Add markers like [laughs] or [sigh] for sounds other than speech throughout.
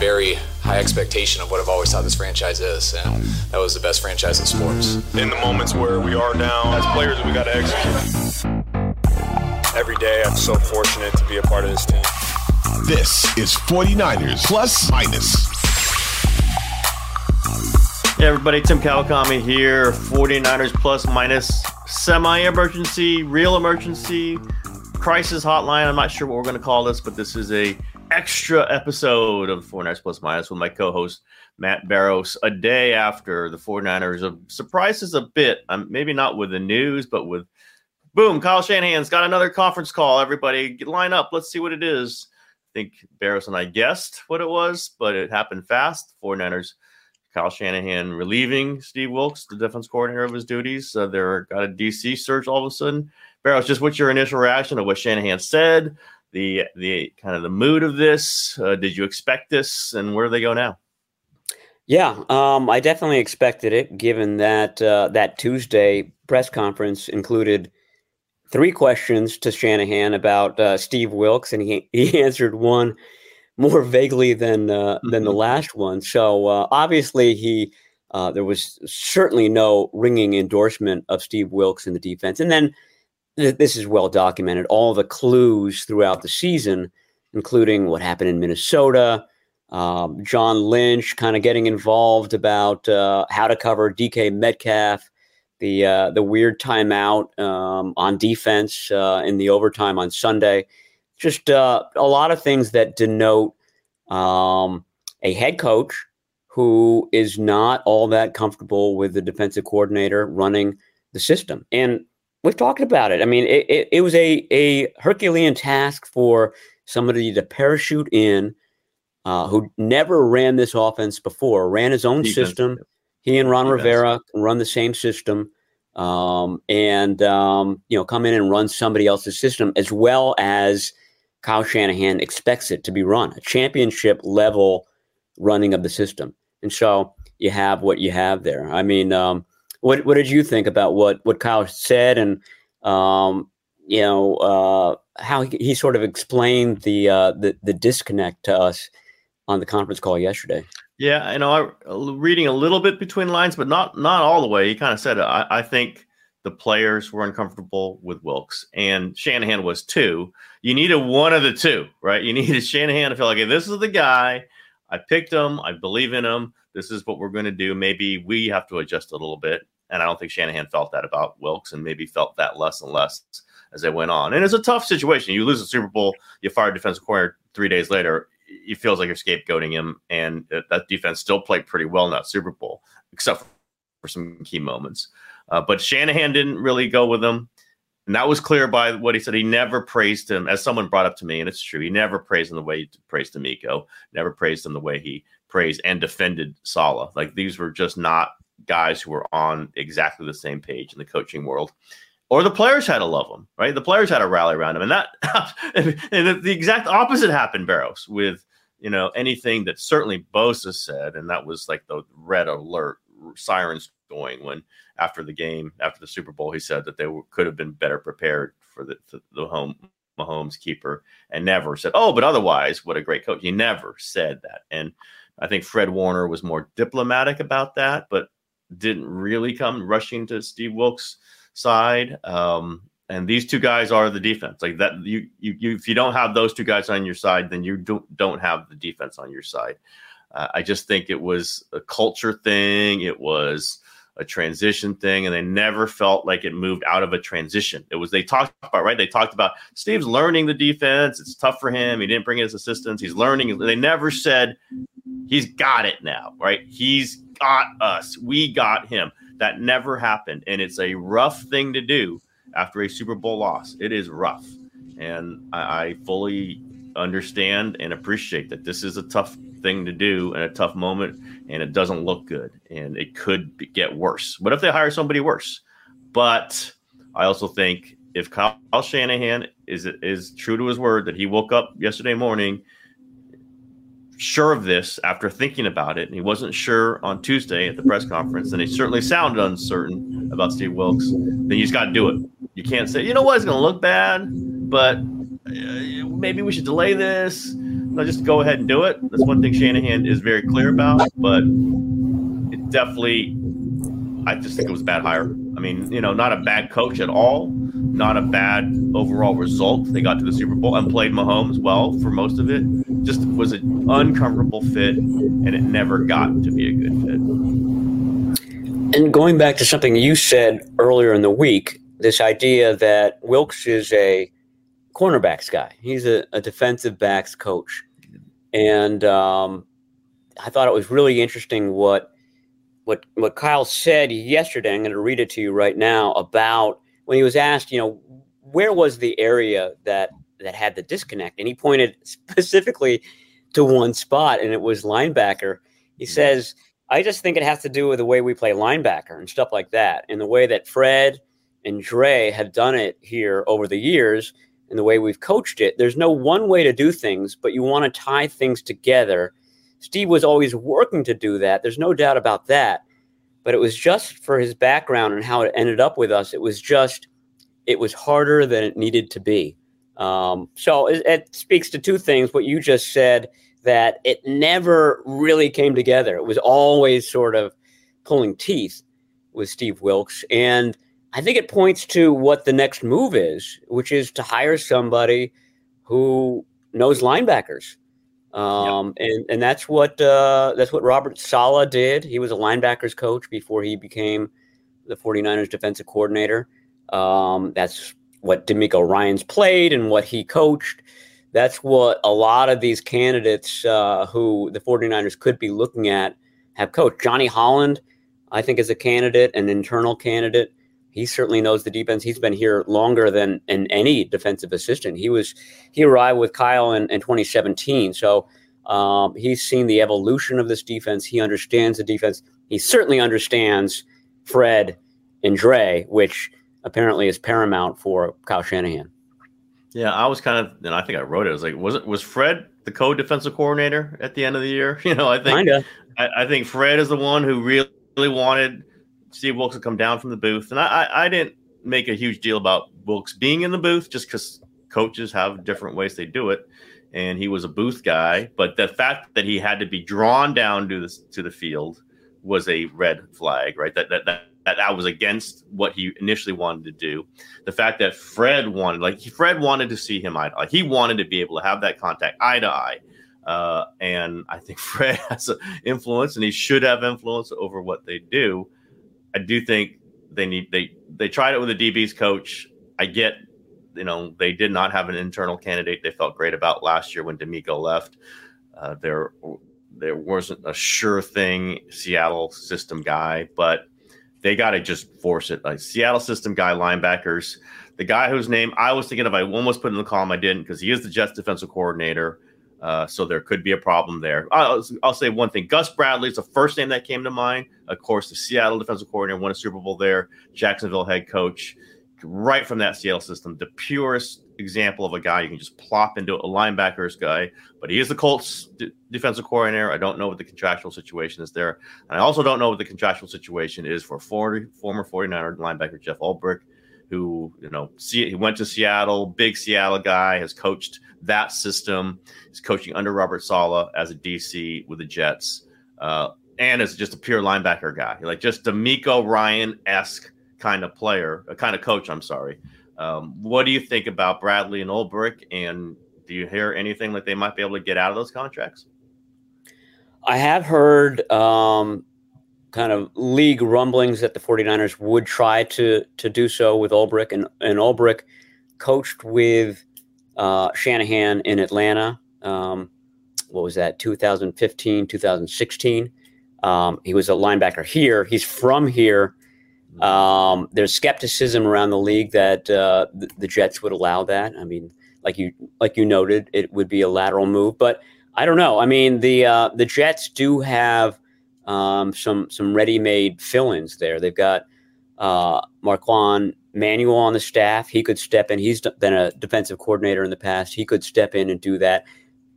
very high expectation of what I've always thought this franchise is, and that was the best franchise in sports. In the moments where we are down, as players, we got to execute. Every day, I'm so fortunate to be a part of this team. This is 49ers Plus Minus. Hey everybody, Tim Kawakami here. 49ers Plus Minus semi emergency, real emergency, crisis hotline. I'm not sure what we're going to call this, but this is a extra episode of 49ers Plus Minus with my co-host Matt Barrows, a day after the 49ers Of surprises a bit. Um, maybe not with the news, but with boom, Kyle Shanahan's got another conference call. Everybody line up. Let's see what it is. I think Barrows and I guessed what it was, but it happened fast. 49ers Kyle Shanahan relieving Steve Wilks, the defense coordinator of his duties. Uh, they're got a DC search all of a sudden. Barrows, just what's your initial reaction of what Shanahan said? The the kind of the mood of this. Uh, did you expect this, and where do they go now? Yeah, um, I definitely expected it, given that uh, that Tuesday press conference included three questions to Shanahan about uh, Steve Wilks, and he he [laughs] answered one more vaguely than uh, than the mm-hmm. last one. So uh, obviously he uh, there was certainly no ringing endorsement of Steve Wilks in the defense, and then th- this is well documented. All the clues throughout the season, including what happened in Minnesota. Um, John Lynch kind of getting involved about uh, how to cover DK Metcalf, the uh, the weird timeout um, on defense uh, in the overtime on Sunday. Just uh, a lot of things that denote um, a head coach who is not all that comfortable with the defensive coordinator running the system. And we've talked about it. I mean, it, it, it was a, a Herculean task for somebody to parachute in uh, who never ran this offense before, ran his own Defense. system. He and Ron Defense. Rivera run the same system um, and, um, you know, come in and run somebody else's system as well as Kyle Shanahan expects it to be run, a championship level running of the system. And so you have what you have there. I mean, um, what what did you think about what what Kyle said and um, you know uh, how he, he, sort of explained the uh, the the disconnect to us on the conference call yesterday? Yeah, I know. I reading a little bit between lines, but not not all the way. He kind of said, I, I think the players were uncomfortable with Wilks, and Shanahan was too. You needed one of the two, right? You [laughs] needed Shanahan to feel like, hey, this is the guy. I picked him. I believe in him. This is what we're going to do. Maybe we have to adjust a little bit. And I don't think Shanahan felt that about Wilks and maybe felt that less and less as they went on. And it's a tough situation. You lose the Super Bowl, you fire defensive coordinator three days later. It feels like you're scapegoating him. And that defense still played pretty well in that Super Bowl, except for some key moments. Uh, but Shanahan didn't really go with him. And that was clear by what he said. He never praised him, as someone brought up to me, and it's true. He never praised him the way he praised DeMeco, never praised him the way he praised and defended Saleh. Like these were just not guys who were on exactly the same page in the coaching world. Or the players had to love him, right? The players had to rally around him. And that [laughs] and the exact opposite happened, Barrows, with you know anything that certainly Bosa said, and that was like the red alert sirens going when after the game, after the Super Bowl, he said that they could have been better prepared for the, for the home Mahomes keeper and never said, oh, but otherwise, what a great coach. He never said that. And I think Fred Warner was more diplomatic about that, but didn't really come rushing to Steve Wilks' side. Um, and these two guys are the defense. Like that, you, you, you, if you don't have those two guys on your side, then you don't don't have the defense on your side. Uh, I just think it was a culture thing. It was a transition thing, and they never felt like it moved out of a transition. It was they talked about right. They talked about Steve's learning the defense. It's tough for him. He didn't bring his assistants. He's learning. They never said he's got it now. Right? He's got us. We got him. That never happened, and it's a rough thing to do after a Super Bowl loss. It is rough, and I, I fully understand and appreciate that this is a tough thing to do and a tough moment and it doesn't look good and it could be, get worse. What if they hire somebody worse? But I also think if Kyle Shanahan is is true to his word that he woke up yesterday morning sure of this after thinking about it, and he wasn't sure on Tuesday at the press conference, and he certainly sounded uncertain about Steve Wilks, then just got to do it. You can't say, you know what, it's going to look bad, but uh, maybe we should delay this no, just go ahead and do it. That's one thing Shanahan is very clear about, but it definitely, I just think it was a bad hire. I mean, you know, not a bad coach at all, not a bad overall result. They got to the Super Bowl and played Mahomes well for most of it. Just was an uncomfortable fit, and it never got to be a good fit. And going back to something you said earlier in the week, this idea that Wilks is a cornerbacks guy. He's a, a defensive backs coach, and um, I thought it was really interesting what what what Kyle said yesterday. I'm going to read it to you right now about when he was asked, you know, where was the area that that had the disconnect, and he pointed specifically to one spot, and it was linebacker. He says, "I just think it has to do with the way we play linebacker and stuff like that, and the way that Fred." And Dre have done it here over the years and the way we've coached it. There's no one way to do things, but you want to tie things together. Steve was always working to do that. There's no doubt about that. But it was just for his background and how it ended up with us. It was just, it was harder than it needed to be. Um, so it, it speaks to two things. What you just said, that it never really came together. It was always sort of pulling teeth with Steve Wilks. And I think it points to what the next move is, which is to hire somebody who knows linebackers. Um, yep. and, and that's what uh, that's what Robert Saleh did. He was a linebackers coach before he became the 49ers defensive coordinator. Um, that's what DeMeco Ryans played and what he coached. That's what a lot of these candidates uh, who the 49ers could be looking at have coached. Johnny Holland, I think, is a candidate, an internal candidate he certainly knows the defense. He's been here longer than in any defensive assistant. He was he arrived with Kyle in, in 2017, so um, he's seen the evolution of this defense. He understands the defense. He certainly understands Fred and Dre, which apparently is paramount for Kyle Shanahan. Yeah, I was kind of, and I think I wrote it. I was like, was it was Fred the co-defensive coordinator at the end of the year? [laughs] You know, I think I, I think Fred is the one who really, really wanted Steve Wilks would come down from the booth, and I, I, I didn't make a huge deal about Wilks being in the booth just because coaches have different ways they do it, and he was a booth guy. But the fact that he had to be drawn down to the to the field was a red flag, right? That that that. That, that was against what he initially wanted to do. The fact that Fred wanted, like Fred wanted to see him eye eye. He wanted to be able to have that contact eye to eye. Uh, and I think [laughs] Fred has influence, and he should have influence over what they do. I do think they need they they tried it with a DB's coach. I get, you know, they did not have an internal candidate they felt great about last year when DeMeco left. Uh, there there wasn't a sure thing Seattle system guy, but they got to just force it. Like Seattle system guy linebackers, the guy whose name I was thinking of, I almost put in the column, I didn't because he is the Jets defensive coordinator. Uh, so there could be a problem there. I'll, I'll, say one thing: Gus Bradley is the first name that came to mind. Of course, the Seattle defensive coordinator won a Super Bowl there. Jacksonville head coach, right from that Seattle system, the purest example of a guy you can just plop into a linebackers guy. But he is the Colts d- defensive coordinator. I don't know what the contractual situation is there, and I also don't know what the contractual situation is for 40, former 49er linebacker Jeff Ulbrich who you know he went to Seattle, big Seattle guy, has coached that system. He's coaching under Robert Saleh as a DC with the Jets, uh, and is just a pure linebacker guy, like just DeMeco Ryan esque kind of player, a kind of coach. I'm sorry. Um, what do you think about Bradley and Ulbrich, and do you hear anything like they might be able to get out of those contracts? I have heard um, kind of league rumblings that the 49ers would try to to do so with Ulbrich and, and Ulbrich coached with uh, Shanahan in Atlanta. Um, what was that? 2015, 2016. Um, he was a linebacker here. He's from here. Um, there's skepticism around the league that uh, the, the, Jets would allow that. I mean, like you like you noted, it would be a lateral move, but I don't know. I mean, the uh, the Jets do have um, some some ready-made fill-ins there. They've got uh, Marquand Manuel on the staff. He could step in. He's been a defensive coordinator in the past. He could step in and do that.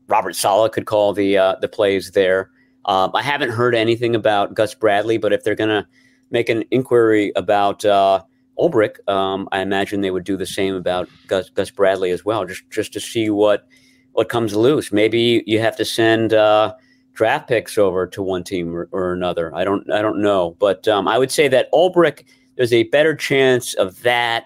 Robert Saleh could call the uh, the plays there. Um, I haven't heard anything about Gus Bradley, but if they're going to make an inquiry about uh, Ulbrich, um, I imagine they would do the same about Gus, Gus Bradley as well, just just to see what what comes loose. Maybe you have to send uh, draft picks over to one team or, or, another. I don't I don't know, but um, I would say that Ulbrich there's a better chance of that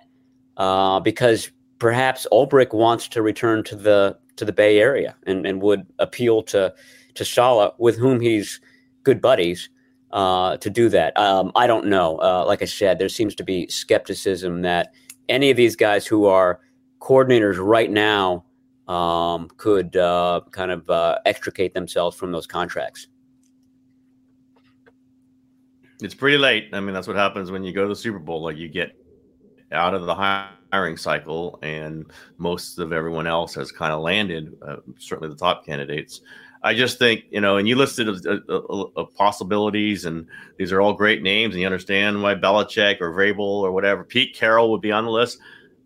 uh, because perhaps Ulbrich wants to return to the to the Bay Area and, and would appeal to to Saleh, with whom he's good buddies, uh, to do that. Um, I don't know. Uh, like I said, there seems to be skepticism that any of these guys who are coordinators right now um, could uh, kind of uh, extricate themselves from those contracts. It's pretty late. I mean, that's what happens when you go to the Super Bowl. Like you get out of the hiring cycle, and most of everyone else has kind of landed. Uh, certainly, the top candidates. I just think you know, and you listed of, possibilities, and these are all great names, and you understand why Belichick or Vrabel or whatever, Pete Carroll would be on the list.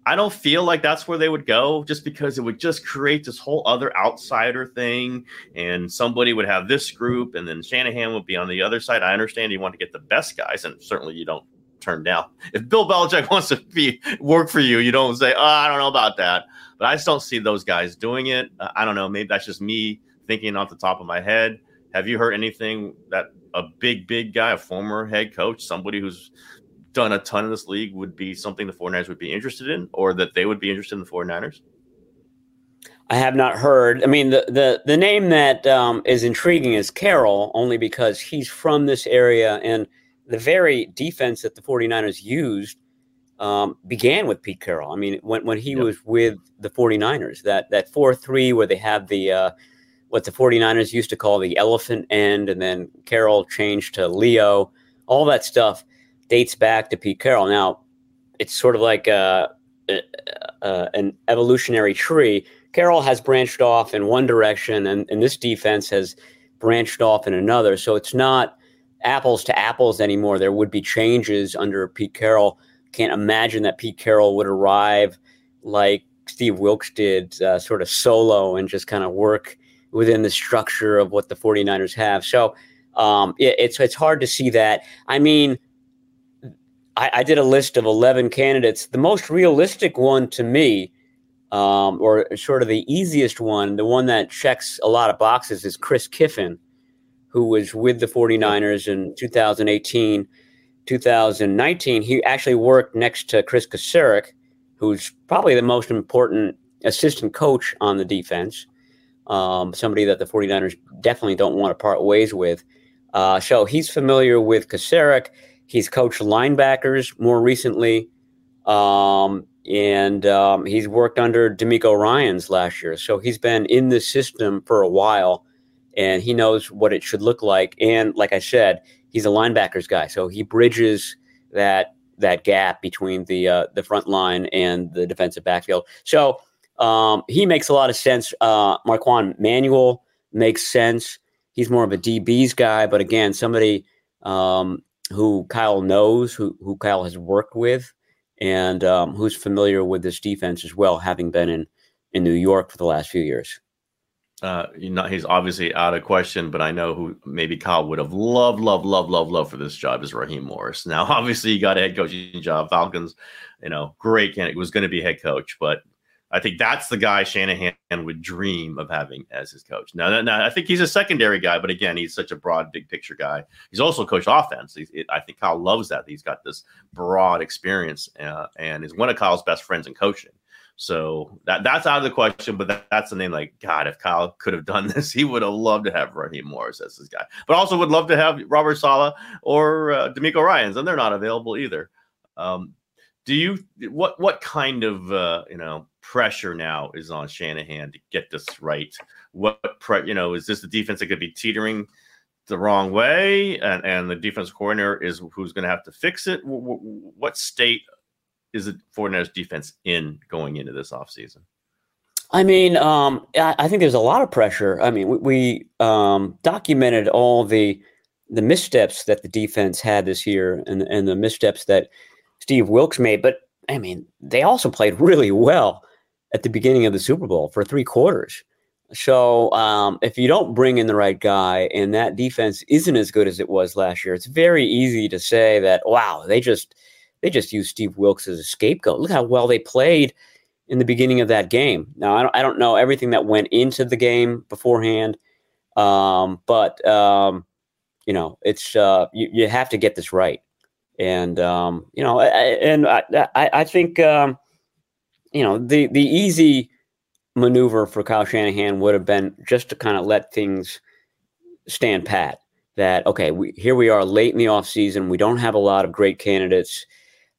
I don't feel like that's where they would go just because it would just create this whole other outsider thing. And somebody would have this group, and then Shanahan would be on the other side. I understand you want to get the best guys, and certainly you don't turn down. [laughs] If Bill Belichick [laughs] wants to be work for you, you don't say, oh, I don't know about that. But I just don't see those guys doing it. Uh, I don't know. Maybe that's just me thinking off the top of my head. Have you heard anything that a big, big guy, a former head coach, somebody who's done a ton in this league would be something the 49ers would be interested in or that they would be interested in the 49ers? I have not heard. I mean, the the, the name that um, is intriguing is Carroll, only because he's from this area. And the very defense that the 49ers used um, began with Pete Carroll. I mean, when, when he yep. was with the 49ers, that, that 4 3 where they have the, uh, what the 49ers used to call the elephant end, and then Carroll changed to Leo, all that stuff dates back to Pete Carroll. Now, it's sort of like a, a, a, an evolutionary tree. Carroll has branched off in one direction, and, and this defense has branched off in another. So it's not apples to apples anymore. There would be changes under Pete Carroll. Can't imagine that Pete Carroll would arrive like Steve Wilks did, uh, sort of solo and just kind of work within the structure of what the 49ers have. So um, it, it's it's hard to see that. I mean, I, I, did a list of 11 candidates. The most realistic one to me, um, or sort of the easiest one, the one that checks a lot of boxes, is Chris Kiffin, who was with the 49ers in 2018, 2019. He actually worked next to Chris Kocurek, who's probably the most important assistant coach on the defense, um, somebody that the 49ers definitely don't want to part ways with. Uh, so he's familiar with Kocurek He's coached linebackers more recently, um, and um, he's worked under DeMeco Ryans last year. So he's been in the system for a while, and he knows what it should look like. And like I said, he's a linebackers guy, so he bridges that that gap between the uh, the front line and the defensive backfield. So um, he makes a lot of sense. Uh, Marquand Manuel makes sense. He's more of a DB's guy, but again, somebody um, who Kyle knows, who who Kyle has worked with, and um, who's familiar with this defense as well, having been in in New York for the last few years. Uh, you know, he's obviously out of question, but I know who maybe Kyle would have loved, loved, loved, loved, loved for this job is Raheem Morris. Now, [laughs] obviously, he got a head coaching job. Falcons, you know, great candidate was going to be head coach, but I think that's the guy Shanahan would dream of having as his coach. Now, now I think he's a secondary guy, but again, he's such a broad, big picture guy. He's also coached offense. It, I think Kyle loves that. He's got this broad experience uh, and is one of Kyle's best friends in coaching. So that that's out of the question, but that, that's the name. Like God, if Kyle could have done [laughs] this, he would have loved to have Raheem Morris as his guy, but also would love to have Robert Saleh or uh, DeMeco Ryans, and they're not available either. Um, do you what what kind of uh, you know pressure now is on Shanahan to get this right? What pre, you know is this the defense that could be teetering the wrong way, and and the defense coordinator is who's going to have to fix it? What state is the 49ers defense in going into this offseason? I mean, um, I, I, think there's a lot of pressure. I mean, we, we um, documented all the the missteps that the defense had this year, and and the missteps that Steve Wilks made. But I mean, they also played really well at the beginning of the Super Bowl for three quarters. So um, if you don't bring in the right guy and that defense isn't as good as it was last year, it's very easy to say that wow, they just they just used Steve Wilks as a scapegoat. Look how well they played in the beginning of that game. Now, I don't, I don't know everything that went into the game beforehand, um, but um, you know, it's uh, you, you have to get this right, and um, you know, I, and I, I, think um, you know the the easy maneuver for Kyle Shanahan would have been just to kind of let things stand pat. That okay, we, here we are late in the offseason. We don't have a lot of great candidates.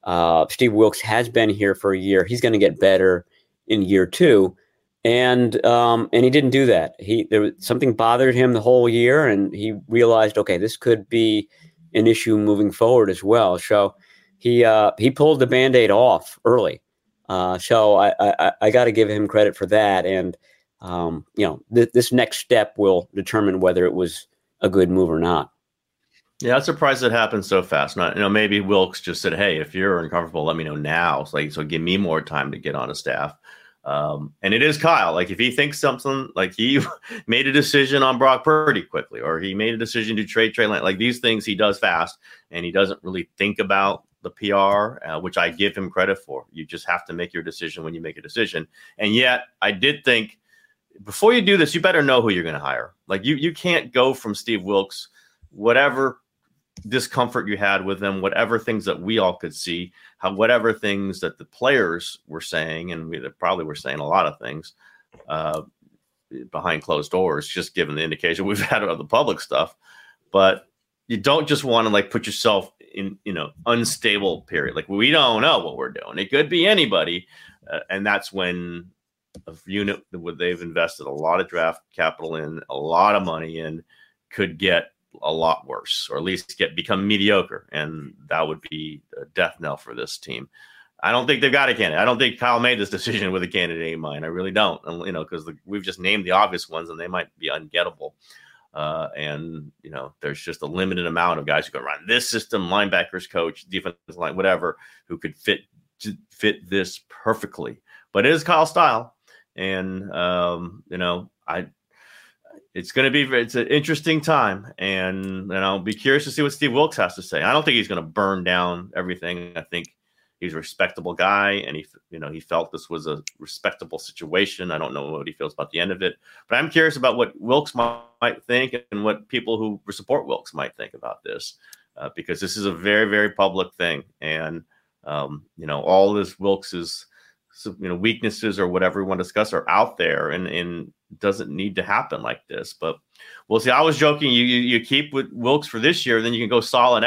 Uh, Steve Wilks has been here for a year. He's going to get better in year two, and um, and he didn't do that. He there was something bothered him the whole year, and he realized, okay, this could be an issue moving forward as well. So he uh, he pulled the band-aid off early. Uh, so I I, I got to give him credit for that, and um, you know th- this next step will determine whether it was a good move or not. Yeah, I'm surprised it happened so fast. Not, you know, maybe Wilks just said, "Hey, if you're uncomfortable, let me know now." So, like, so give me more time to get on a staff. Um, and it is Kyle. Like, if he thinks something, like he [laughs] made a decision on Brock Purdy quickly, or he made a decision to trade Trey Lance, like these things he does fast, and he doesn't really think about the PR, uh, which I give him credit for. You just have to make your decision when you make a decision. And yet, I did think before you do this, you better know who you're going to hire. Like, you you can't go from Steve Wilks, whatever discomfort you had with them, whatever things that we all could see, how whatever things that the players were saying, and we probably were saying a lot of things uh, behind closed doors, just given the indication [laughs] we've had about the public stuff. But you don't just want to like put yourself in you know unstable period. Like we don't know what we're doing. It could be anybody, uh, and that's when a unit that they've invested a lot of draft capital in, a lot of money in, could get a lot worse, or at least get become mediocre, and that would be a death knell for this team. I don't think they've got a candidate. I don't think Kyle made this [laughs] decision with a candidate in mind. I really don't, you know, because we've just named the obvious ones, and they might be ungettable. Uh, and you know, there's just a limited amount of guys who can run this system, linebackers coach, defensive line, whatever, who could fit fit this perfectly. But it is Kyle style, and um, you know, I it's going to be it's an interesting time and and I'll be curious to see what Steve Wilks has to say. I don't think he's going to burn down everything. I think he's a respectable guy and he you know he felt this was a respectable situation. I don't know what he feels about the end of it, but I'm curious about what Wilks might, might think and what people who support Wilks might think about this uh, because this is a very very public thing and um, you know all this Wilks's you know weaknesses or whatever we want to discuss are out there and and doesn't need to happen like this but we'll see i was joking you you, you keep with wilks for this year then you can go solid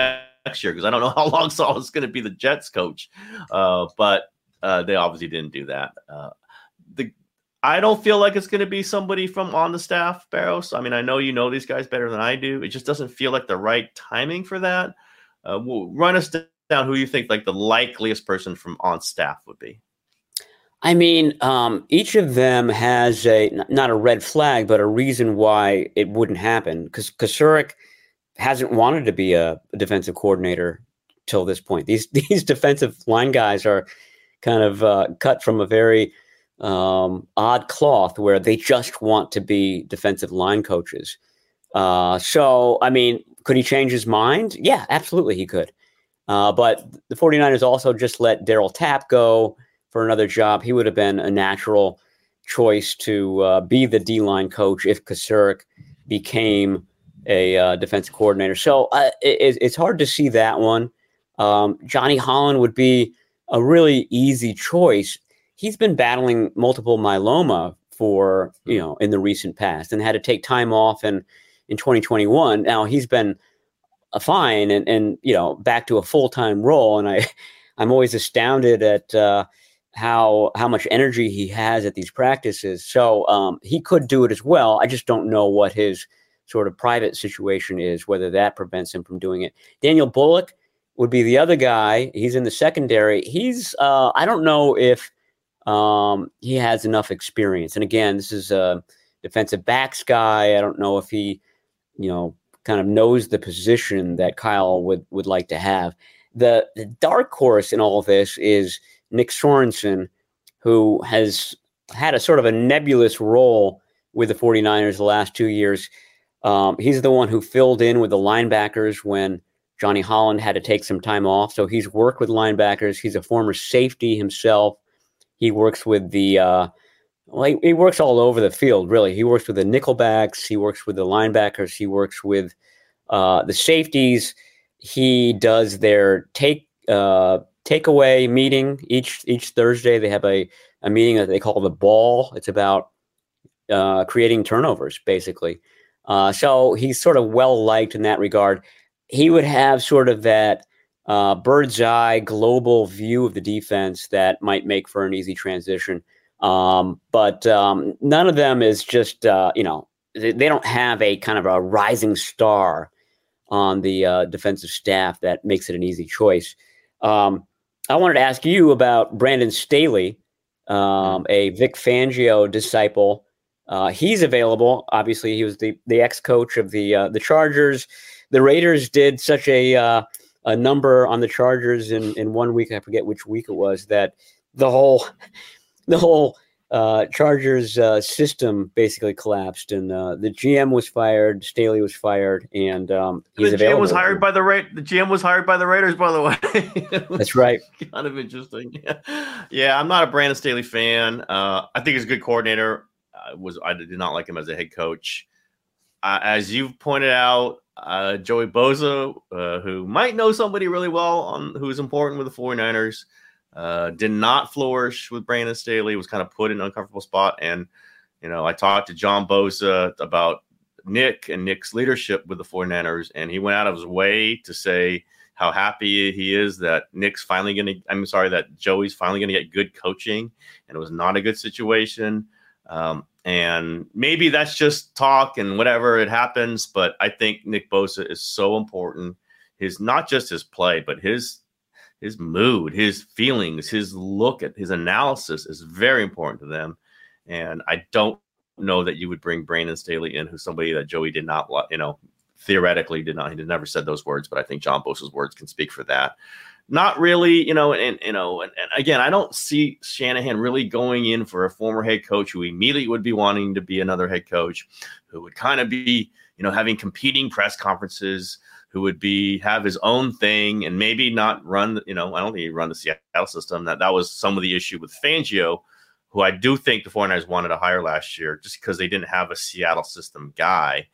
next year because i don't know [laughs] how long Saleh is going to be the jets coach uh, but uh, they obviously didn't do that uh, the i don't feel like it's going to be somebody from on the staff barrows i mean i know you know these guys better than i do. It just doesn't feel like the right timing for that. Uh, we'll run us down who you think like the likeliest person from on staff would be I mean, um, each of them has a not a red flag, but a reason why it wouldn't happen. Because Kocurek hasn't wanted to be a, defensive coordinator till this point. These [laughs] these defensive line guys are kind of uh, cut from a very um, odd cloth where they just want to be defensive line coaches. Uh, so, I mean, could he change his mind? Yeah, absolutely, he could. Uh, but the 49ers also just let Daryl Tapp go for another job, he would have been a natural choice to uh, be the D line coach if Kocurek became a uh, defensive coordinator. So uh, it, it's hard to see that one. Um, Johnny Holland would be a really easy choice. He's been battling multiple myeloma for you know in the recent past and had to take time off and in 2021. Now he's been a fine and and you know back to a full time role. And I [laughs] I'm always astounded at uh, how how much energy he has at these practices. So um, he could do it as well. I just don't know what his sort of private situation is, whether that prevents him from doing it. Daniel Bullock would be the other guy. He's in the secondary. He's uh, I don't know if um, he has enough experience. And again, this is a defensive backs guy. I don't know if he, you know, kind of knows the position that Kyle would would like to have. The the dark horse in all of this is Nick Sorensen, who has had a sort of a nebulous role with the 49ers the last two years. Um, he's the one who filled in with the linebackers when Johnny Holland had to take some time off. So he's worked with linebackers. He's a former safety himself. He works with the uh, well, he, he, works all over the field. Really, he works with the nickelbacks. He works with the linebackers. He works with uh, the safeties. He does their take uh, takeaway meeting each each Thursday. They have a a meeting that they call the ball. It's about uh, creating turnovers, basically. Uh, so he's sort of well liked in that regard. He would have sort of that uh, bird's eye global view of the defense that might make for an easy transition. Um, but um, none of them is just, uh, you know, they, they, don't have a kind of a rising star on the uh, defensive staff that makes it an easy choice. Um, I wanted to ask you about Brandon Staley, um, a Vic Fangio disciple. Uh, he's available. Obviously, he was the, the ex coach of the uh, the Chargers. The Raiders did such a uh, a number on the Chargers in, in one week. I forget which week it was that the whole [laughs] the whole uh, Chargers uh, system basically collapsed, and uh, the GM was fired. Staley was fired, and um, he's the GM was hired by the Ra- The GM was hired by the Raiders, by the way. [laughs] That's right. [laughs] kind of interesting. Yeah. yeah, I'm not a Brandon Staley fan. Uh, I think he's a good coordinator. I was I did not like him as a head coach. Uh, as you've pointed out, uh, Joey Bosa, who might know somebody really well on who's important with the 49ers uh, did not flourish with Brandon Staley. Was kind of put in an uncomfortable spot. And you know, I talked to John Bosa about Nick and Nick's leadership with the 49ers, and he went out of his way to say how happy he is that Nick's finally going to. I'm sorry that Joey's finally going to get good coaching, and it was not a good situation. Um, and maybe that's just talk and whatever it happens, but I think Nick Bosa is so important. His not just his play, but his his mood, his feelings, his look at his analysis is very important to them. And I don't know that you would bring Brandon Staley in, who's somebody that Joey did not, you know, theoretically did not, he did never said those words, but I think John Bosa's words can speak for that. Not really, you know, and you know, and, and again, I don't see Shanahan really going in for a former head coach who immediately would be wanting to be another head coach, who would kind of be, you know, having competing press conferences, who would be have his own thing and maybe not run. You know, I don't think he run the Seattle system. That that was some of the issue with Fangio, who I do think the 49ers wanted to hire last year just because they didn't have a Seattle system guy.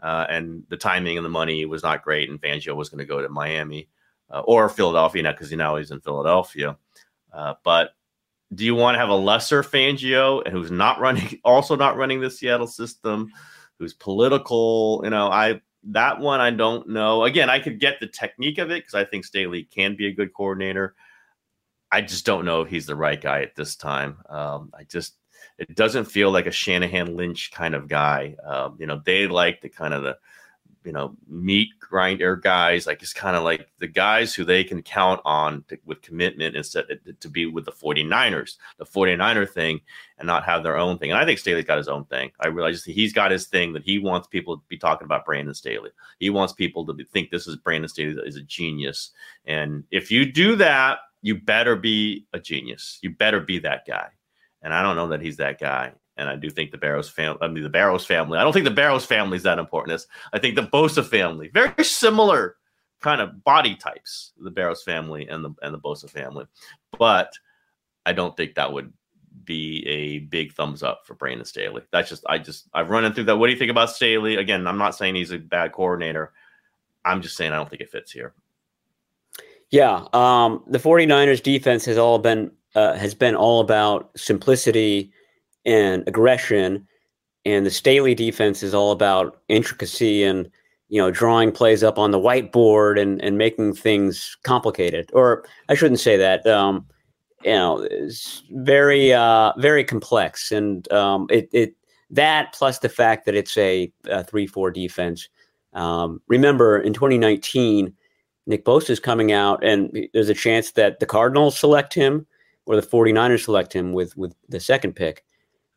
Uh, and the timing and the money was not great, and Fangio was going to go to Miami uh, or Philadelphia now because now he's in Philadelphia. Uh, but do you want to have a lesser Fangio and who's not running, [laughs] also not running the Seattle system, who's political? You know, I that one I don't know. Again, I could get the technique of it because I think Staley can be a good coordinator. I just don't know if he's the right guy at this time. Um, I just it doesn't feel like a Shanahan Lynch kind of guy. Um, you know, they like the kind of the you know, meat grinder guys, like it's kind of like the guys who they can count on to, with commitment instead eh, to be with the 49ers, the 49er thing, and not have their own thing. And I think Staley's got his own thing. I realize he's got his thing that he wants people to be talking about Brandon Staley. He wants people to be, think this is Brandon Staley is a genius. And if you do that, you better be a genius. You better be that guy. And I don't know that he's that guy. And I do think the Barrows family, I mean, the Barrows family, I don't think the Barrows family is that important. I think the Bosa family, very similar kind of body types, the Barrows family and the and the Bosa family. But I don't think that would be a big thumbs up for Brandon Staley. That's just I just I've run through that. What do you think about Staley? Again, I'm not saying he's a bad coordinator. I'm just saying I don't think it fits here. Yeah, um, the 49ers defense has all been uh, has been all about simplicity and aggression. And the Staley defense is all about intricacy and you know drawing plays up on the whiteboard and and making things complicated. Or I shouldn't say that. Um, you know, it's very uh, very complex, and um, it it that plus the fact that it's a, a three four defense. Um, remember in 2019, Nick Bosa is coming out, and there's a chance that the Cardinals select him or the 49ers select him with with the second pick.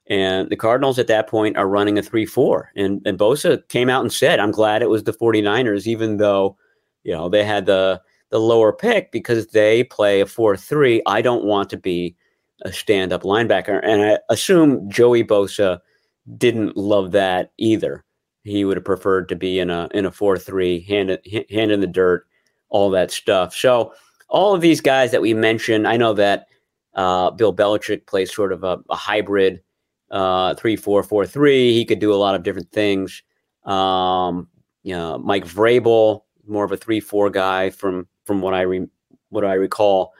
And the Cardinals at that point are running a 3 4. And, and Bosa came out and said, I'm glad it was the 49ers, even though, you know, they had the, the lower pick because they play a 4 3. I don't want to be a stand up linebacker. And I assume Joey Bosa didn't love that either. He would have preferred to be in a in a 4 3, hand, hand in the dirt, all that stuff. So, all of these guys that we mentioned, I know that Uh, Bill Belichick plays sort of a, a hybrid uh, three four four three. He could do a lot of different things. Um, you know, Mike Vrabel, more of a three four guy from from what I re, what I recall.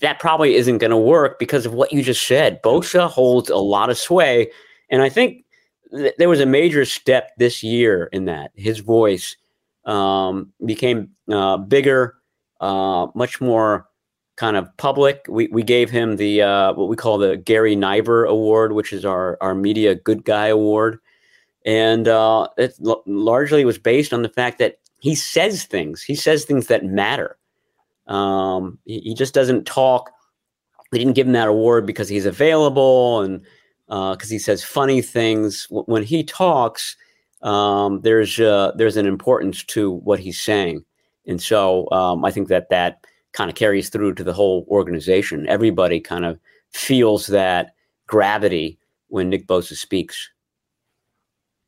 That probably isn't going to work because of what you just said. Bosa holds a lot of sway, and I think th- there was a major step this year in that his voice um, became uh, bigger, uh, much more kind of public. We we gave him the uh, what we call the Garry Niver Award, which is our our media good guy award, and uh, it l- largely was based on the fact that he says things. He says things that matter. Um, he, he, just doesn't talk. We didn't give him that award because he's available and because uh, he says funny things. W- when he talks, um, there's uh, there's an importance to what he's saying, and so um, I think that that kind of carries through to the whole organization. Everybody kind of feels that gravity when Nick Bosa speaks.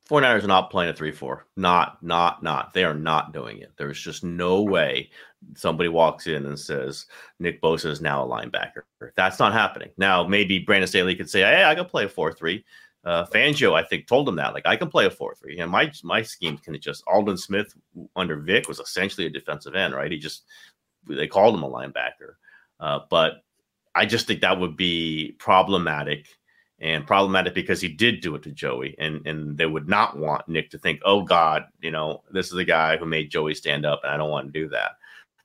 49ers are not playing a 3-4. Not, not, not. They are not doing it. There's just no way somebody walks in and says Nick Bosa is now a linebacker. That's not happening. Now, maybe Brandon Staley could say, hey, I can play a 4-3. Uh, Fangio, I think, told him that. Like, I can play a 4-3. And my my scheme can just Aldon Smith under Vic was essentially a defensive end, right? He just they called him a linebacker. Uh, but I just think that would be problematic and problematic because he did do it to Joey, and and they would not want Nick to think, oh God, you know, this is the guy who made Joey stand up, and I don't want to do that.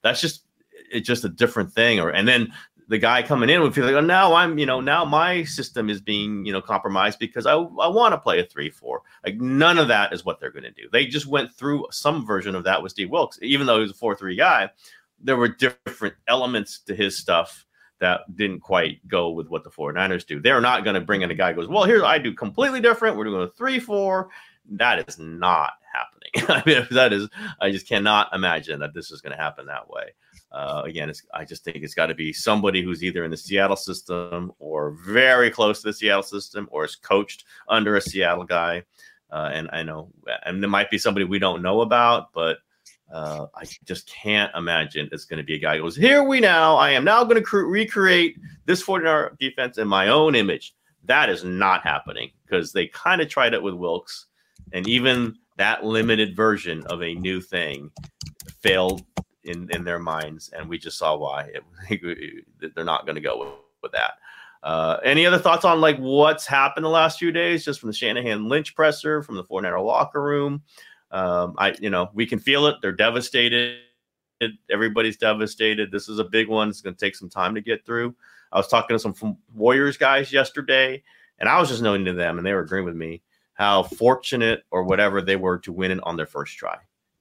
That's just it's just a different thing. Or and then the guy coming in would feel like, oh, now I'm, you know, now my system is being, you know, compromised because I I want to play a three four. Like none of that is what they're going to do. They just went through some version of that with Steve Wilks, even though he was a four three guy. There were different elements to his stuff that didn't quite go with what the 49ers do. They're not going to bring in a guy who goes, Well, here I do completely different. We're doing a 3 4. That is not happening. [laughs] I mean, that is, I just cannot imagine that this is going to happen that way. Uh, again, I just think it's got to be somebody who's either in the Seattle system or very close to the Seattle system or is coached under a Seattle guy. Uh, and I know, and there might be somebody we don't know about, but uh, I just can't imagine it's going to be a guy who goes, Here we now, I am now going to cre- recreate this 49er defense in my own image. That is not happening because they kind of tried it with Wilks. and even that limited version of a new thing failed in, in their minds. And we just saw why [laughs] they're not going to go with, with that. Uh, any other thoughts on like what's happened the last few days, just from the Shanahan Lynch presser, from the 49er locker room? Um, I, you know, we can feel it. They're devastated. Everybody's devastated. This is a big one. It's going to take some time to get through. I was talking to some Warriors guys yesterday, and I was just noting to them, and they were agreeing with me how fortunate or whatever they were to win it on their first try.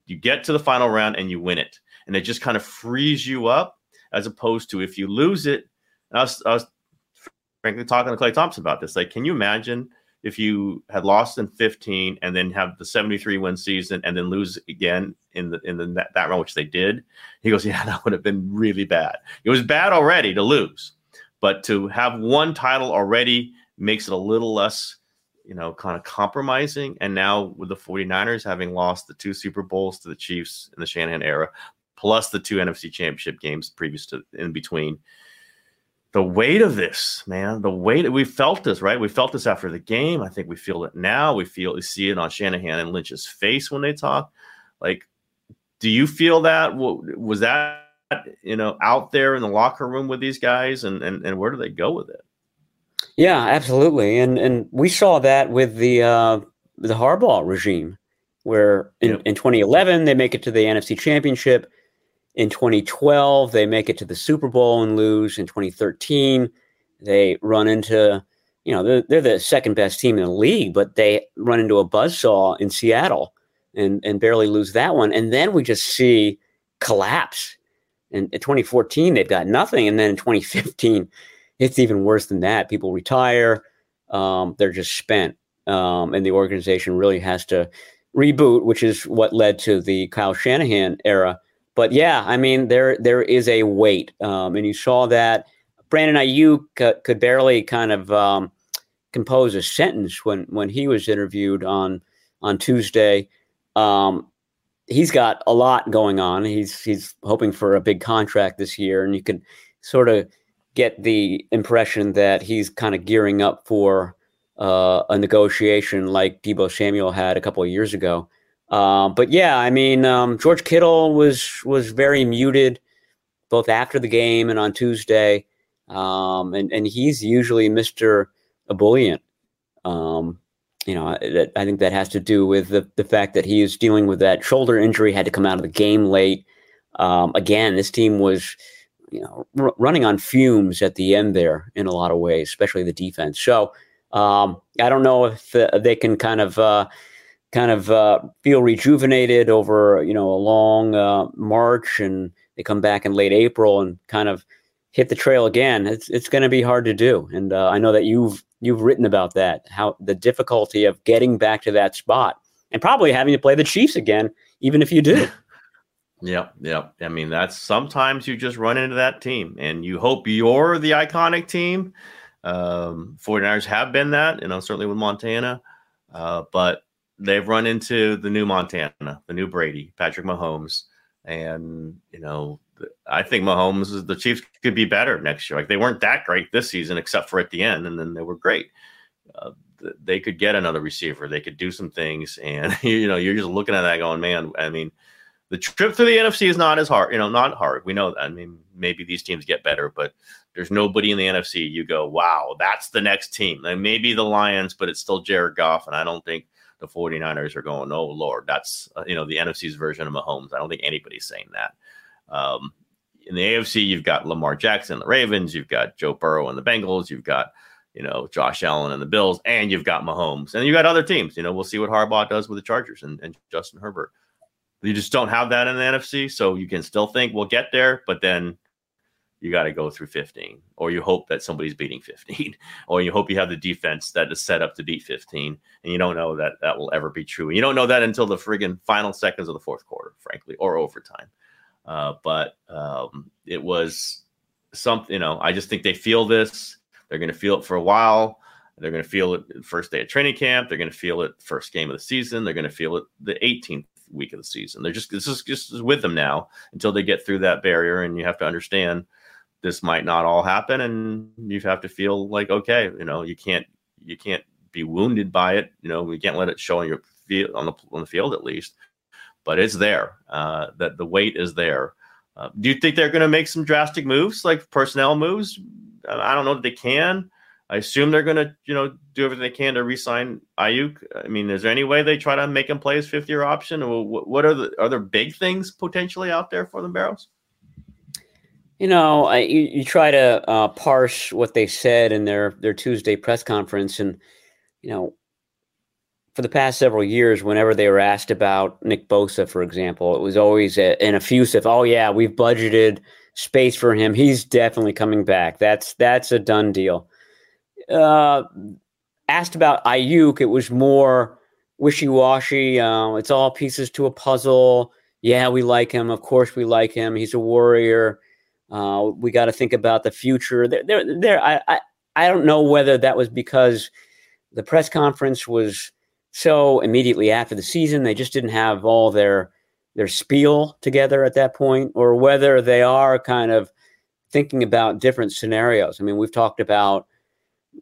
You get to the final round and you win it, and it just kind of frees you up as opposed to if you lose it. I was, I was frankly talking to Klay Thompson about this. Like, can you imagine? If you had lost in 15 and then have the 73 win season and then lose again in the in the that, that round, which they did, he goes, [laughs] yeah, that would have been really bad. It was bad already to lose, but to have one title already makes it a little less, you know, kind of compromising. And now with the 49ers having lost the two Super Bowls to the Chiefs in the Shanahan era, plus the two NFC Championship games previous to in between the weight of this, man, the weight we felt this, right? We felt this after the game. I think we feel it now. We feel we see it on Shanahan and Lynch's face when they talk. Like, do you feel that? Was that you know out there in the locker room with these guys, and and, and where do they go with it? Yeah, absolutely, and and we saw that with the uh, the Harbaugh regime, where in, yep. in 2011 they make it to the NFC Championship. In 2012, they make it to the Super Bowl and lose. In 2013, they run into, you know, they're, they're the second best team in the league, but they run into a buzzsaw in Seattle and, and barely lose that one. And then we just see collapse. And in 2014, they've got nothing. And then in 2015, it's even worse than that. People retire, um, they're just spent. Um, and the organization really has to reboot, which is what led to the Kyle Shanahan era but yeah, I mean there there is a weight, um, and you saw that Brandon Aiyuk c- could barely kind of um, compose a sentence when when he was interviewed on on Tuesday. Um, he's got a lot going on. He's he's hoping for a big contract this year, and you can sort of get the impression that he's kind of gearing up for uh, a negotiation like Deebo Samuel had a couple of years ago. Um, but yeah, I mean, um, George Kittle was was very muted both after the game and on Tuesday, um, and and he's usually Mister Ebullient. Um, you know, I, I, think that has to do with the the fact that he is dealing with that shoulder injury, had to come out of the game late. Um, again, this team was you know r- running on fumes at the end there in a lot of ways, especially the defense. So um, I don't know if uh, they can kind of uh, kind of uh, feel rejuvenated over you know a long uh, March, and they come back in late April and kind of hit the trail again. It's it's going to be hard to do, and uh, I know that you've you've written about that how the difficulty of getting back to that spot, and probably having to play the Chiefs again, even if you do. [laughs] Yep, yep. I mean, that's sometimes you just run into that team and you hope you're the iconic team. Um, 49ers have been that, you know, certainly with Montana. Uh, but they've run into the new Montana, the new Brady, Patrick Mahomes. And, you know, I think Mahomes, the Chiefs could be better next year. Like they weren't that great this season, except for at the end, and then they were great. Uh, they could get another receiver. They could do some things. And, [laughs] you know, you're just looking at that going, man, I mean, the trip through the NFC is not as hard, you know, not hard. We know that. I mean, maybe these teams get better, but there's nobody in the NFC. You go, wow, that's the next team. And maybe the Lions, but it's still Jared Goff. And I don't think the 49ers are going, oh, Lord, that's, uh, you know, the NFC's version of Mahomes. I don't think anybody's saying that. Um, in the AFC, you've got Lamar Jackson, the Ravens, you've got Joe Burrow and the Bengals, you've got, you know, Josh Allen and the Bills, and you've got Mahomes. And you've got other teams. You know, we'll see what Harbaugh does with the Chargers and, and Justin Herbert. You just don't have that in the NFC, so you can still think we'll get there, but then you got to go through 15, or you hope that somebody's beating 15, [laughs] or you hope you have the defense that is set up to beat 15, and you don't know that that will ever be true. And you don't know that until the friggin' final seconds of the fourth quarter, frankly, or overtime. Uh, but um, it was something, you know, I just think they feel this. They're going to feel it for a while. They're going to feel it first day of training camp. They're going to feel it first game of the season. They're going to feel it the 18th week of the season. They're just this is just with them now until they get through that barrier, and you have to understand this might not all happen, and you have to feel like okay, you know, you can't you can't be wounded by it. You know, we can't let it show on your field on the on the field at least, but it's there. Uh, that the weight is there. Uh, do you think they're going to make some drastic moves, like personnel moves? I don't know that they can. I assume they're going to, you know, do everything they can to re-sign Aiyuk. I mean, is there any way they try to make him play his fifth year option? What are the are there big things potentially out there for the Barrows? You know, I, you, you try to uh, parse what they said in their their Tuesday press conference, and you know, for the past several years, whenever they were asked about Nick Bosa, for example, it was always a, an effusive, "Oh yeah, we've budgeted space for him. He's definitely coming back. That's that's a done deal." uh, asked about Aiyuk, it was more wishy washy. Uh, it's all pieces to a puzzle. Yeah, we like him. Of course, we like him. He's a warrior. Uh, we got to think about the future. There, there, there. I, I, I don't know whether that was because the press conference was so immediately after the season. They just didn't have all their their spiel together at that point, or whether they are kind of thinking about different scenarios. I mean, we've talked about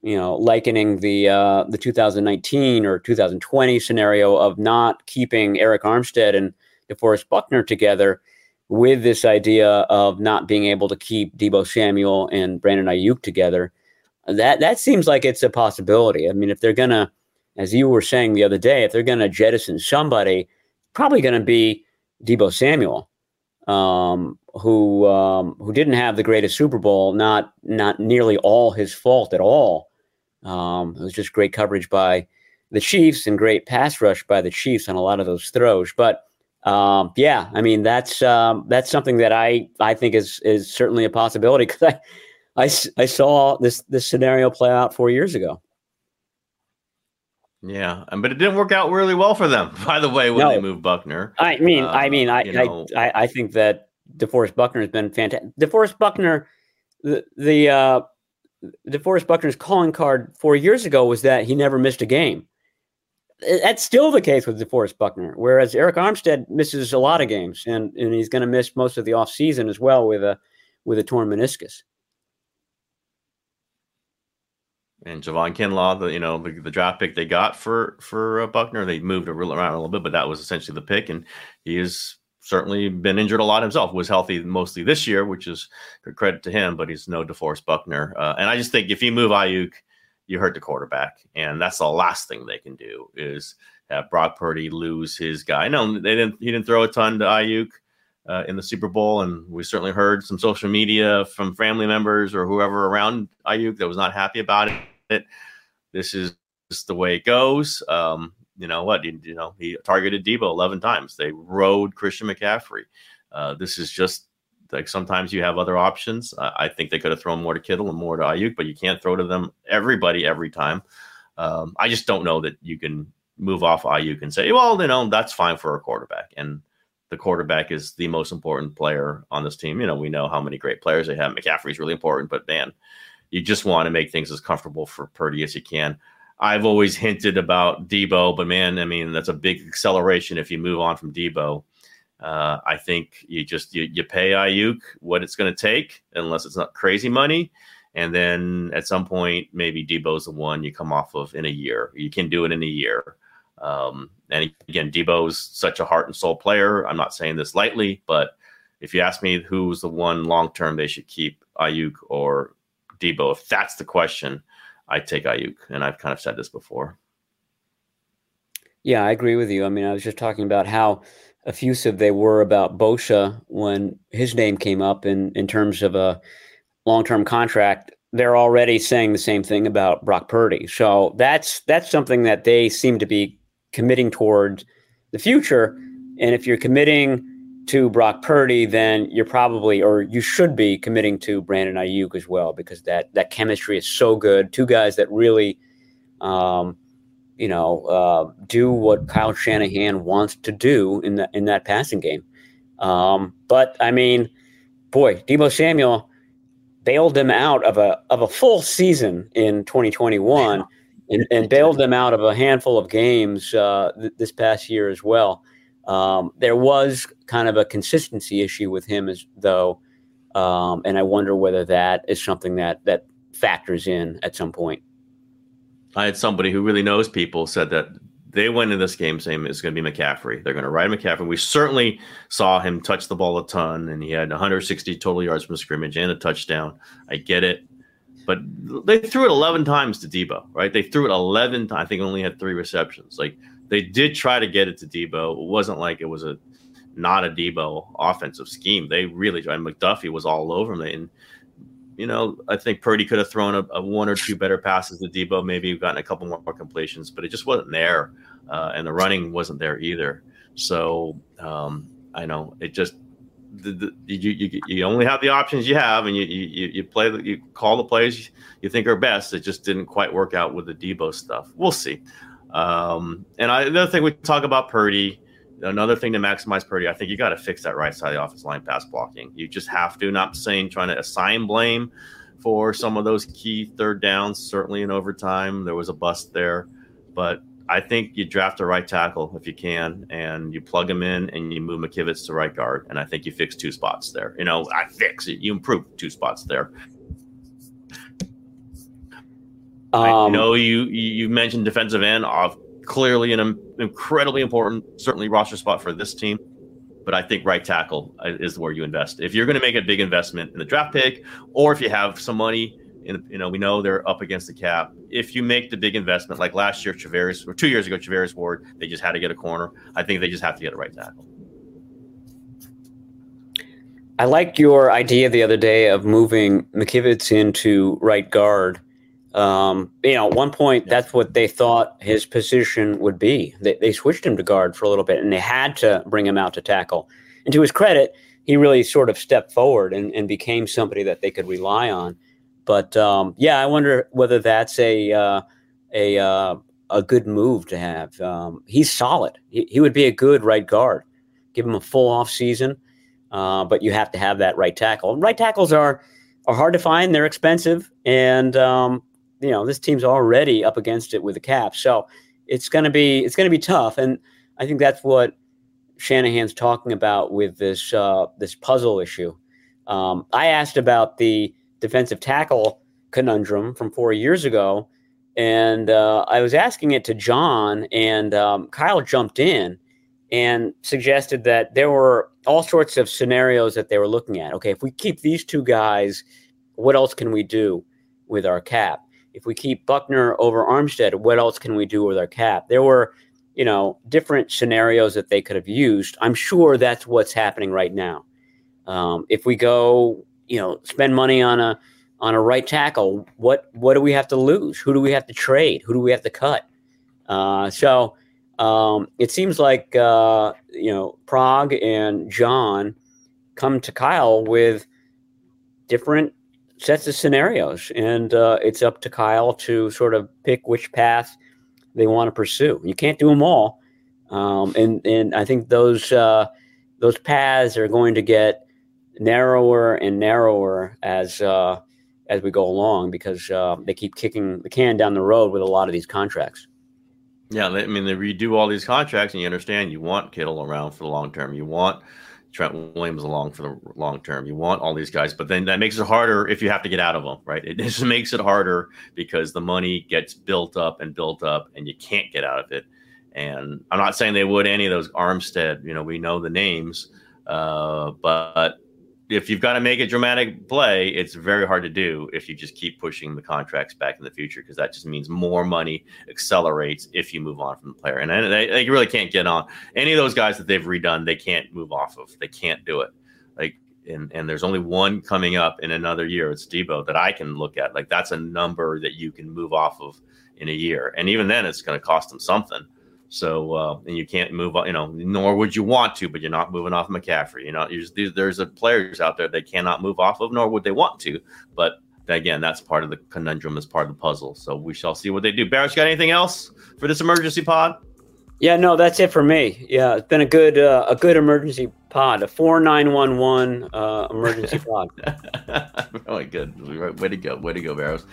you know, likening the uh, the 2019 or 2020 scenario of not keeping Arik Armstead and DeForest Buckner together with this idea of not being able to keep Deebo Samuel and Brandon Aiyuk together. That that seems like it's a possibility. I mean, if they're gonna, as you were saying the other day, if they're gonna jettison somebody, probably gonna be Deebo Samuel, um, who um, who didn't have the greatest Super Bowl. Not not nearly all his fault at all. Um, it was just great coverage by the Chiefs and great pass rush by the Chiefs on a lot of those throws. But um, yeah, I mean that's um, that's something that I I think is is certainly a possibility because I, I I saw this this scenario play out four years ago. Yeah, but it didn't work out really well for them. [laughs] By the way, when no. they moved Buckner, I mean, uh, I mean, I, know, I I think that DeForest Buckner has been fantastic. DeForest Buckner, the the uh, DeForest Buckner's calling card four years ago was that he never missed a game. That's still the case with DeForest Buckner, whereas Arik Armstead misses a lot of games, and, and he's going to miss most of the offseason as well with a with a torn meniscus. and Javon Kinlaw, the you know the, the, draft pick they got for for uh, Buckner, they moved around a little bit, but that was essentially the pick, and he has certainly been injured a lot himself. Was healthy mostly this year, which is good credit to him, but he's no DeForest Buckner. Uh, and I just think if you move Aiyuk, you hurt the quarterback, and that's the last thing they can do is have Brock Purdy lose his guy. No, they didn't. He didn't throw a ton to Aiyuk Uh, in the Super Bowl, and we certainly heard some social media from family members or whoever around Aiyuk that was not happy about it. This is the way it goes. Um, you know what? You, you, know he targeted Deebo eleven times. They rode Christian McCaffrey. Uh, this is just like sometimes you have other options. Uh, I think they could have thrown more to Kittle and more to Aiyuk, but you can't throw to them everybody every time. Um, I just don't know that you can move off Aiyuk and say, well, you know, that's fine for a quarterback. And the quarterback is the most important player on this team. You know, we know how many great players they have. McCaffrey's really important, but man, you just want to make things as comfortable for Purdy as you can. I've always hinted about Deebo, but man, I mean that's a big acceleration if you move on from Deebo. Uh, I think you just you, you pay Aiyuk what it's going to take, unless it's not crazy money, and then at some point maybe Deebo's the one you come off of in a year. You can do it in a year. Um, and again, Deebo's such a heart and soul player. I'm not saying this lightly, but if you ask me who's the one long term they should keep, Aiyuk or Deebo, If that's the question, I take Aiyuk. and I've kind of said this before. Yeah, I agree with you. I mean, I was just talking about how effusive they were about Bosa when his name came up in in terms of a long term contract. They're already saying the same thing about Brock Purdy. So that's that's something that they seem to be committing toward the future. And if you're committing to Brock Purdy, then you're probably or you should be committing to Brandon Aiyuk as well because that that chemistry is so good. Two guys that really, um, you know, uh, do what Kyle Shanahan wants to do in that in that passing game. Um, but I mean, boy, Deebo Samuel bailed them out of a of a full season in 2021 and, and bailed them out of a handful of games uh, th- this past year as well. Um, there was kind of a consistency issue with him, as though, um, and I wonder whether that is something that that factors in at some point. I had somebody who really knows people said that they went in this game saying it's going to be McCaffrey. They're going to ride McCaffrey. We certainly saw him touch the ball a ton, and he had 160 total yards from scrimmage and a touchdown. I get it, but they threw it 11 times to Deebo, right? They threw it 11. times. I think only had three receptions. Like they did try to get it to Deebo. It wasn't like it was a not a Deebo offensive scheme. They really tried. McDuffie was all over him. And, you know, I think Purdy could have thrown a, a one or two better passes to Deebo, maybe gotten a couple more more completions, but it just wasn't there. Uh, and the running wasn't there either. So um, I know it just, the, the, you, you, you only have the options you have, and you you, you play you call the plays you think are best. It just didn't quite work out with the Deebo stuff. We'll see. Um, and I, the other thing we talk about Purdy, another thing to maximize Purdy, I think you got to fix that right side of the offense line pass blocking. You just have to. Not saying trying to assign blame for some of those key third downs. Certainly in overtime, there was a bust there, but I think you draft a right tackle if you can, and you plug him in, and you move McKivitz to right guard, and I think you fix two spots there. You know, I fix it. You improve two spots there. Um, I know you you mentioned defensive end off clearly an incredibly important, certainly roster spot for this team. But I think right tackle uh, is where you invest. If you're going to make a big investment in the draft pick, or if you have some money, in, you know, we know they're up against the cap. If you make the big investment, like last year, Charvarius, or two years ago, Charvarius Ward, they just had to get a corner. I think they just have to get a right tackle. I like your idea the other day of moving McKivitz into right guard um, you know, at one point, that's what they thought his position would be. They, they switched him to guard for a little bit, and they had to bring him out to tackle. And to his credit, he really sort of stepped forward and, and became somebody that they could rely on. But um, yeah, I wonder whether that's a uh, a uh, a good move to have. Um, he's solid. He, he, would be a good right guard. Give him a full off season, uh, but you have to have that right tackle. And right tackles are are hard to find. They're expensive, and um, you know this team's already up against it with the cap, so it's going to be it's going to be tough. And I think that's what Shanahan's talking about with this uh, this puzzle issue. Um, I asked about the defensive tackle conundrum from four years ago, and uh, I was asking it to John, and um, Kyle jumped in and suggested that there were all sorts of scenarios that they were looking at. Okay, if we keep these two guys, what else can we do with our cap? If we keep Buckner over Armstead, what else can we do with our cap? There were, you know, different scenarios that they could have used. I'm sure that's what's happening right now. Um, if we go, you know, spend money on a on a right tackle, what what do we have to lose? Who do we have to trade? Who do we have to cut? Uh, so um, it seems like uh, you know Paraag and John come to Kyle with different sets of scenarios, and uh, it's up to Kyle to sort of pick which path they want to pursue. You can't do them all, um, and and I think those uh, those paths are going to get narrower and narrower as uh, as we go along because uh, they keep kicking the can down the road with a lot of these contracts. Yeah, I mean they redo all these contracts, and you understand you want Kittle around for the long term. You want Trent Williams along for the long term. You want all these guys, but then that makes it harder if you have to get out of them, right? It [laughs] just makes it harder because the money gets built up and built up, and you can't get out of it. And I'm not saying they would any of those Armstead. You know, we know the names, uh, but if you've got to make a dramatic play, it's very hard to do if you just keep pushing the contracts back in the future because that just means more money accelerates if you move on from the player. And they, they really can't get on any of those guys that they've redone. They can't move off of. They can't do it. Like and and there's only one coming up in another year. It's Deebo that I can look at. Like that's a number that you can move off of in a year, and even then, it's going to cost them something. So uh, and you can't move on, you know, nor would you want to, but you're not moving off McCaffrey. You know, just, there's a players out there they cannot move off of, nor would they want to. But again, that's part of the conundrum, as part of the puzzle. So we shall see what they do. Barrett's got anything else for this emergency pod? Yeah, no, that's it for me. Yeah, it's been a good uh, a good emergency pod, a four nine one one uh, emergency [laughs] pod. really good. Way to go. Way to go, Barrows.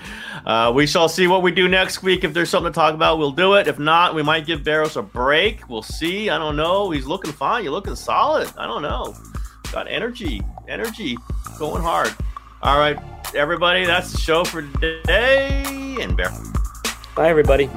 Uh, we shall see what we do next week. If there's something to talk about, we'll do it. If not, we might give Barrows a break. We'll see. I don't know. He's looking fine. You're looking solid. I don't know. Got energy. Energy. Going hard. All right, everybody. That's the show for today. And Bear. Bye, everybody.